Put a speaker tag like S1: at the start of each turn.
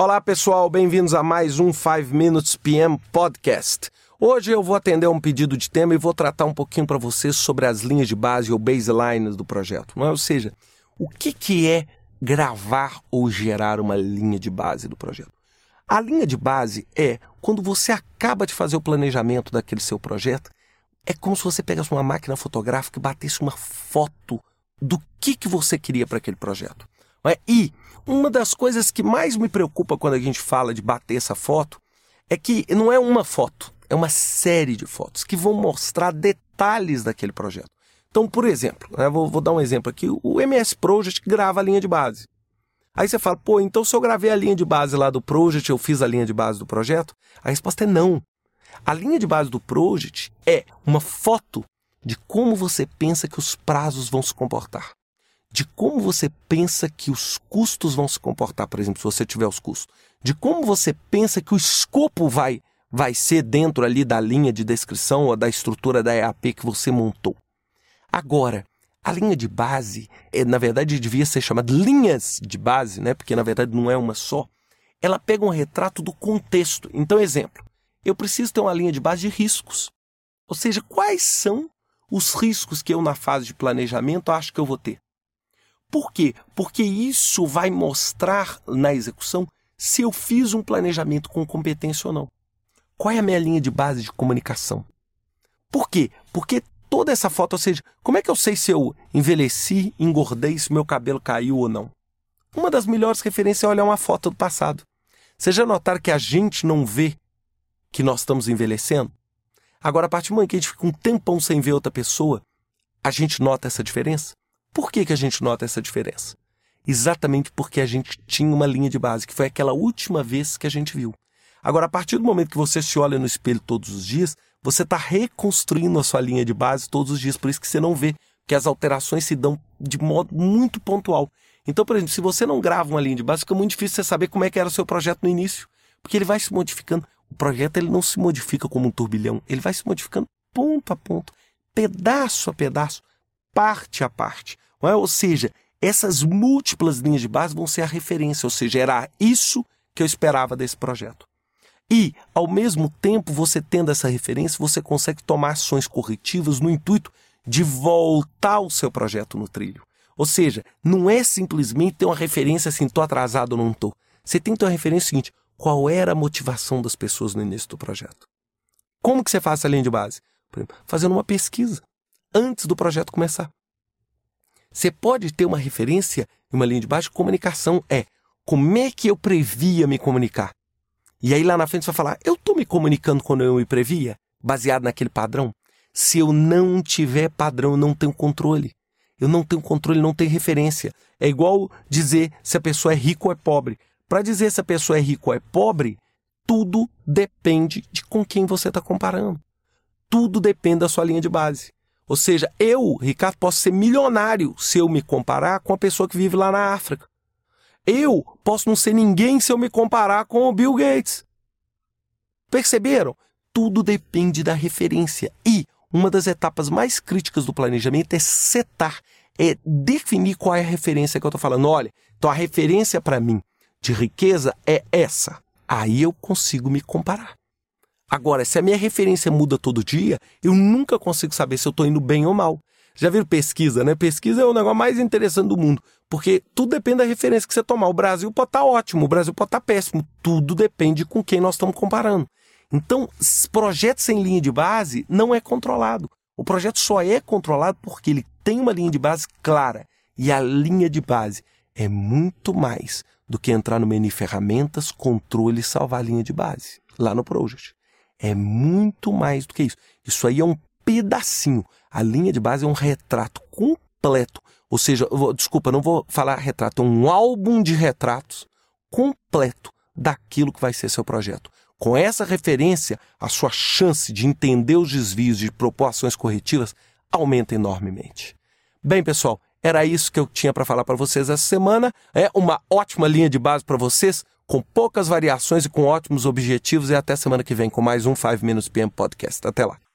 S1: Olá pessoal, bem-vindos a mais um 5 Minutes PM Podcast. Hoje eu vou atender um pedido de tema e vou tratar um pouquinho para vocês sobre as linhas de base ou baselines do projeto. Ou seja, o que, que é gravar ou gerar uma linha de base do projeto? A linha de base é quando você acaba de fazer o planejamento daquele seu projeto, é como se você pegasse uma máquina fotográfica e batesse uma foto do que, que você queria para aquele projeto. É? E uma das coisas que mais me preocupa quando a gente fala de bater essa foto é que não é uma foto, é uma série de fotos que vão mostrar detalhes daquele projeto. Então, por exemplo, né, vou, vou, dar um exemplo aqui: o MS Project grava a linha de base. Aí você fala, pô, então se eu gravei a linha de base lá do Project, eu fiz a linha de base do projeto? A resposta é não. A linha de base do Project é uma foto de como você pensa que os prazos vão se comportar. De como você pensa que os custos vão se comportar, por exemplo, se você tiver os custos. De como você pensa que o escopo vai, vai ser dentro ali da linha de descrição ou da estrutura da EAP que você montou. Agora, a linha de base, é, na verdade, devia ser chamada linhas de base, né? porque na verdade não é uma só. Ela pega um retrato do contexto. Então, exemplo, eu preciso ter uma linha de base de riscos. Ou seja, quais são os riscos que eu, na fase de planejamento, acho que eu vou ter. Por quê? Porque isso vai mostrar na execução se eu fiz um planejamento com competência ou não. Qual é a minha linha de base de comunicação? Por quê? Porque toda essa foto, ou seja, como é que eu sei se eu envelheci, engordei, se meu cabelo caiu ou não? Uma das melhores referências é olhar uma foto do passado. Vocês já notaram que a gente não vê que nós estamos envelhecendo? Agora, a partir do momento que a gente fica um tempão sem ver outra pessoa, a gente nota essa diferença? Por que, que a gente nota essa diferença? Exatamente porque a gente tinha uma linha de base, que foi aquela última vez que a gente viu. Agora, a partir do momento que você se olha no espelho todos os dias, você está reconstruindo a sua linha de base todos os dias, por isso que você não vê, que as alterações se dão de modo muito pontual. Então, por exemplo, se você não grava uma linha de base, fica muito difícil você saber como é que era o seu projeto no início, porque ele vai se modificando. O projeto ele não se modifica como um turbilhão, ele vai se modificando ponto a ponto, pedaço a pedaço, parte a parte. É? Ou seja, essas múltiplas linhas de base vão ser a referência, ou seja, era isso que eu esperava desse projeto. E, ao mesmo tempo, você tendo essa referência, você consegue tomar ações corretivas no intuito de voltar o seu projeto no trilho. Ou seja, não é simplesmente ter uma referência assim, estou atrasado ou não estou. Você tem que ter uma referência seguinte, qual era a motivação das pessoas no início do projeto. Como que você faz essa linha de base? Fazendo uma pesquisa antes do projeto começar. Você pode ter uma referência em uma linha de de comunicação. É como é que eu previa me comunicar? E aí lá na frente você vai falar, eu estou me comunicando quando eu me previa, baseado naquele padrão? Se eu não tiver padrão, eu não tenho controle. Eu não tenho controle, não tenho referência. É igual dizer se a pessoa é rica ou é pobre. Para dizer se a pessoa é rica ou é pobre, tudo depende de com quem você está comparando. Tudo depende da sua linha de base. Ou seja, eu, Ricardo, posso ser milionário se eu me comparar com a pessoa que vive lá na África. Eu posso não ser ninguém se eu me comparar com o Bill Gates. Perceberam? Tudo depende da referência. E uma das etapas mais críticas do planejamento é setar, é definir qual é a referência que eu estou falando. Olha, então a referência para mim de riqueza é essa. Aí eu consigo me comparar. Agora, se a minha referência muda todo dia, eu nunca consigo saber se eu estou indo bem ou mal. Já viram pesquisa, né? Pesquisa é o negócio mais interessante do mundo, porque tudo depende da referência que você tomar. O Brasil pode estar tá ótimo, o Brasil pode estar tá péssimo. Tudo depende com quem nós estamos comparando. Então, projeto sem linha de base não é controlado. O projeto só é controlado porque ele tem uma linha de base clara. E a linha de base é muito mais do que entrar no menu ferramentas, controle e salvar a linha de base lá no Project. É muito mais do que isso. Isso aí é um pedacinho. A linha de base é um retrato completo. Ou seja, vou, desculpa, não vou falar retrato, é um álbum de retratos completo daquilo que vai ser seu projeto. Com essa referência, a sua chance de entender os desvios de proporções corretivas aumenta enormemente. Bem, pessoal, era isso que eu tinha para falar para vocês essa semana. É uma ótima linha de base para vocês, com poucas variações e com ótimos objetivos. E até semana que vem com mais um 5 Minutes PM Podcast. Até lá.